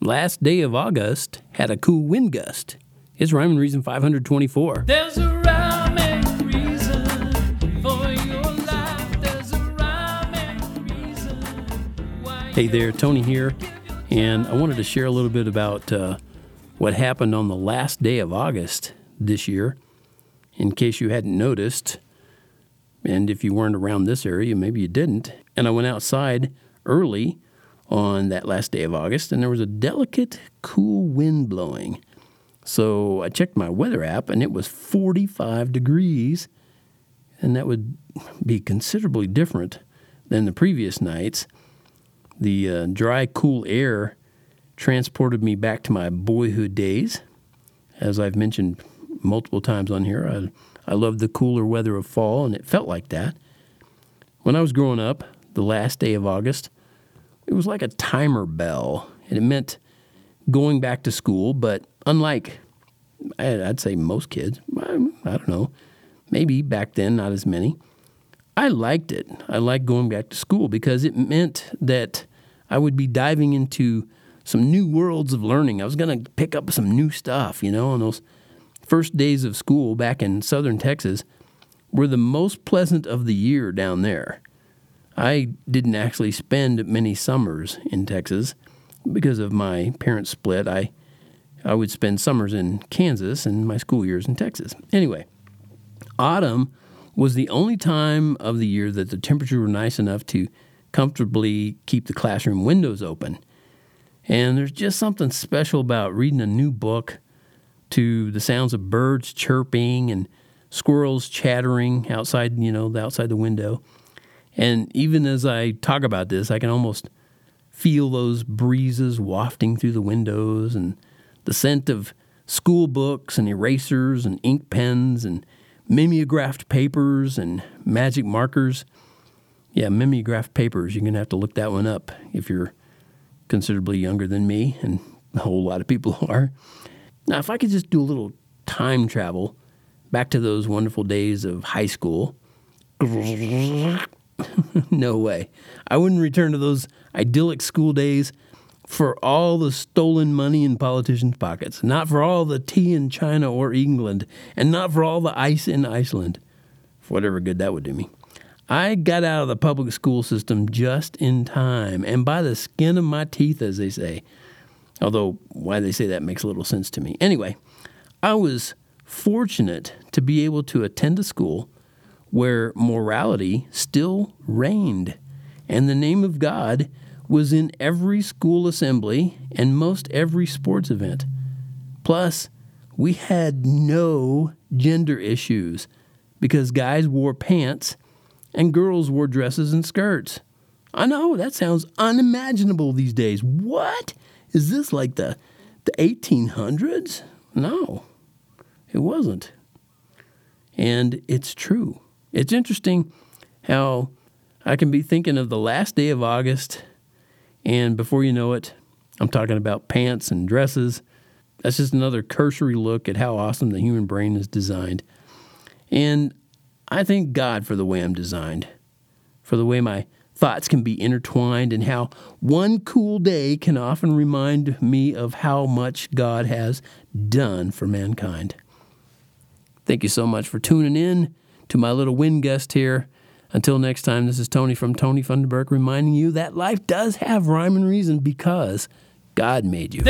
last day of August had a cool wind gust. It's Rhyme and Reason 524. There's a rhyme and reason for your life. There's a reason Hey there, Tony here, and I wanted to share a little bit about uh, what happened on the last day of August this year, in case you hadn't noticed. And if you weren't around this area, maybe you didn't. And I went outside early on that last day of August, and there was a delicate, cool wind blowing. So I checked my weather app, and it was 45 degrees, and that would be considerably different than the previous nights. The uh, dry, cool air transported me back to my boyhood days. As I've mentioned multiple times on here, I, I loved the cooler weather of fall, and it felt like that. When I was growing up, the last day of August, it was like a timer bell, and it meant going back to school, but unlike, I'd say most kids, I don't know, maybe back then, not as many. I liked it. I liked going back to school because it meant that I would be diving into some new worlds of learning. I was going to pick up some new stuff, you know, and those first days of school back in southern Texas were the most pleasant of the year down there. I didn't actually spend many summers in Texas because of my parents' split. I I would spend summers in Kansas and my school years in Texas. Anyway, autumn was the only time of the year that the temperature were nice enough to comfortably keep the classroom windows open. And there's just something special about reading a new book to the sounds of birds chirping and squirrels chattering outside, you know, outside the window. And even as I talk about this, I can almost feel those breezes wafting through the windows and the scent of school books and erasers and ink pens and mimeographed papers and magic markers. Yeah, mimeographed papers. You're going to have to look that one up if you're considerably younger than me, and a whole lot of people are. Now, if I could just do a little time travel back to those wonderful days of high school, no way. I wouldn't return to those idyllic school days for all the stolen money in politicians' pockets, not for all the tea in China or England, and not for all the ice in Iceland, for whatever good that would do me. I got out of the public school system just in time, and by the skin of my teeth, as they say. Although, why they say that makes little sense to me. Anyway, I was fortunate to be able to attend a school where morality still reigned, and the name of God was in every school assembly and most every sports event. Plus, we had no gender issues because guys wore pants and girls wore dresses and skirts. I know that sounds unimaginable these days. What? Is this like the the 1800s? No. It wasn't. And it's true. It's interesting how I can be thinking of the last day of August and before you know it, I'm talking about pants and dresses. That's just another cursory look at how awesome the human brain is designed. And I thank God for the way I'm designed, for the way my thoughts can be intertwined, and how one cool day can often remind me of how much God has done for mankind. Thank you so much for tuning in to my little wind gust here. Until next time, this is Tony from Tony Funderburk reminding you that life does have rhyme and reason because God made you.